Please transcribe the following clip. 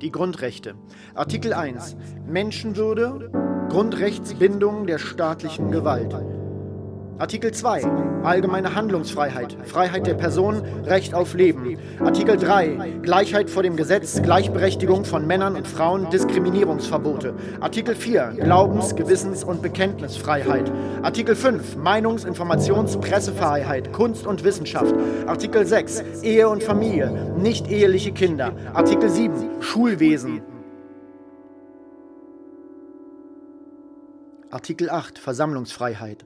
Die Grundrechte. Artikel 1. Menschenwürde, Grundrechtsbindung der staatlichen Gewalt. Artikel 2. Allgemeine Handlungsfreiheit, Freiheit der Person, Recht auf Leben. Artikel 3. Gleichheit vor dem Gesetz, Gleichberechtigung von Männern und Frauen, Diskriminierungsverbote. Artikel 4. Glaubens-, Gewissens- und Bekenntnisfreiheit. Artikel 5. Meinungs-, Informations-, Pressefreiheit, Kunst und Wissenschaft. Artikel 6. Ehe und Familie, nicht eheliche Kinder. Artikel 7. Schulwesen. Artikel 8. Versammlungsfreiheit.